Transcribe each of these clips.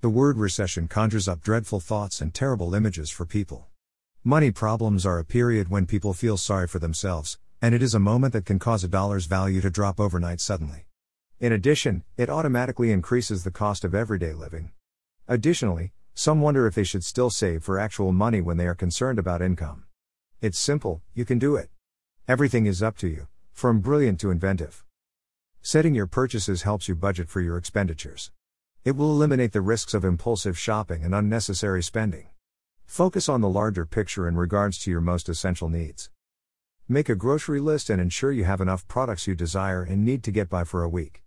The word recession conjures up dreadful thoughts and terrible images for people. Money problems are a period when people feel sorry for themselves, and it is a moment that can cause a dollar's value to drop overnight suddenly. In addition, it automatically increases the cost of everyday living. Additionally, some wonder if they should still save for actual money when they are concerned about income. It's simple, you can do it. Everything is up to you, from brilliant to inventive. Setting your purchases helps you budget for your expenditures. It will eliminate the risks of impulsive shopping and unnecessary spending. Focus on the larger picture in regards to your most essential needs. Make a grocery list and ensure you have enough products you desire and need to get by for a week.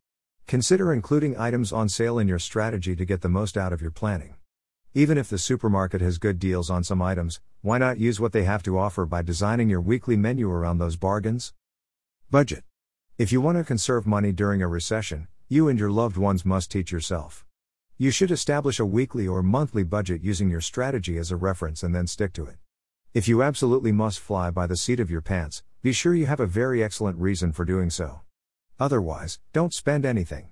Consider including items on sale in your strategy to get the most out of your planning. Even if the supermarket has good deals on some items, why not use what they have to offer by designing your weekly menu around those bargains? Budget. If you want to conserve money during a recession, you and your loved ones must teach yourself. You should establish a weekly or monthly budget using your strategy as a reference and then stick to it. If you absolutely must fly by the seat of your pants, be sure you have a very excellent reason for doing so. Otherwise, don't spend anything.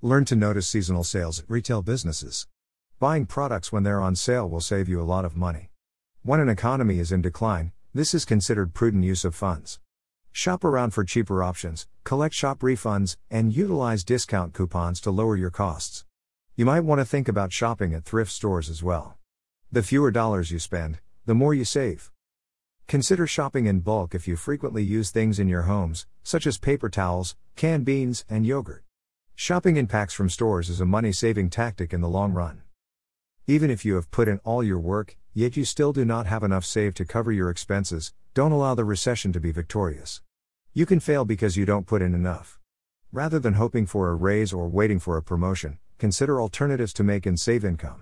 Learn to notice seasonal sales at retail businesses. Buying products when they're on sale will save you a lot of money. When an economy is in decline, this is considered prudent use of funds. Shop around for cheaper options, collect shop refunds, and utilize discount coupons to lower your costs. You might want to think about shopping at thrift stores as well. The fewer dollars you spend, the more you save. Consider shopping in bulk if you frequently use things in your homes, such as paper towels, canned beans, and yogurt. Shopping in packs from stores is a money saving tactic in the long run. Even if you have put in all your work, yet you still do not have enough saved to cover your expenses, don't allow the recession to be victorious. You can fail because you don't put in enough. Rather than hoping for a raise or waiting for a promotion, consider alternatives to make and save income.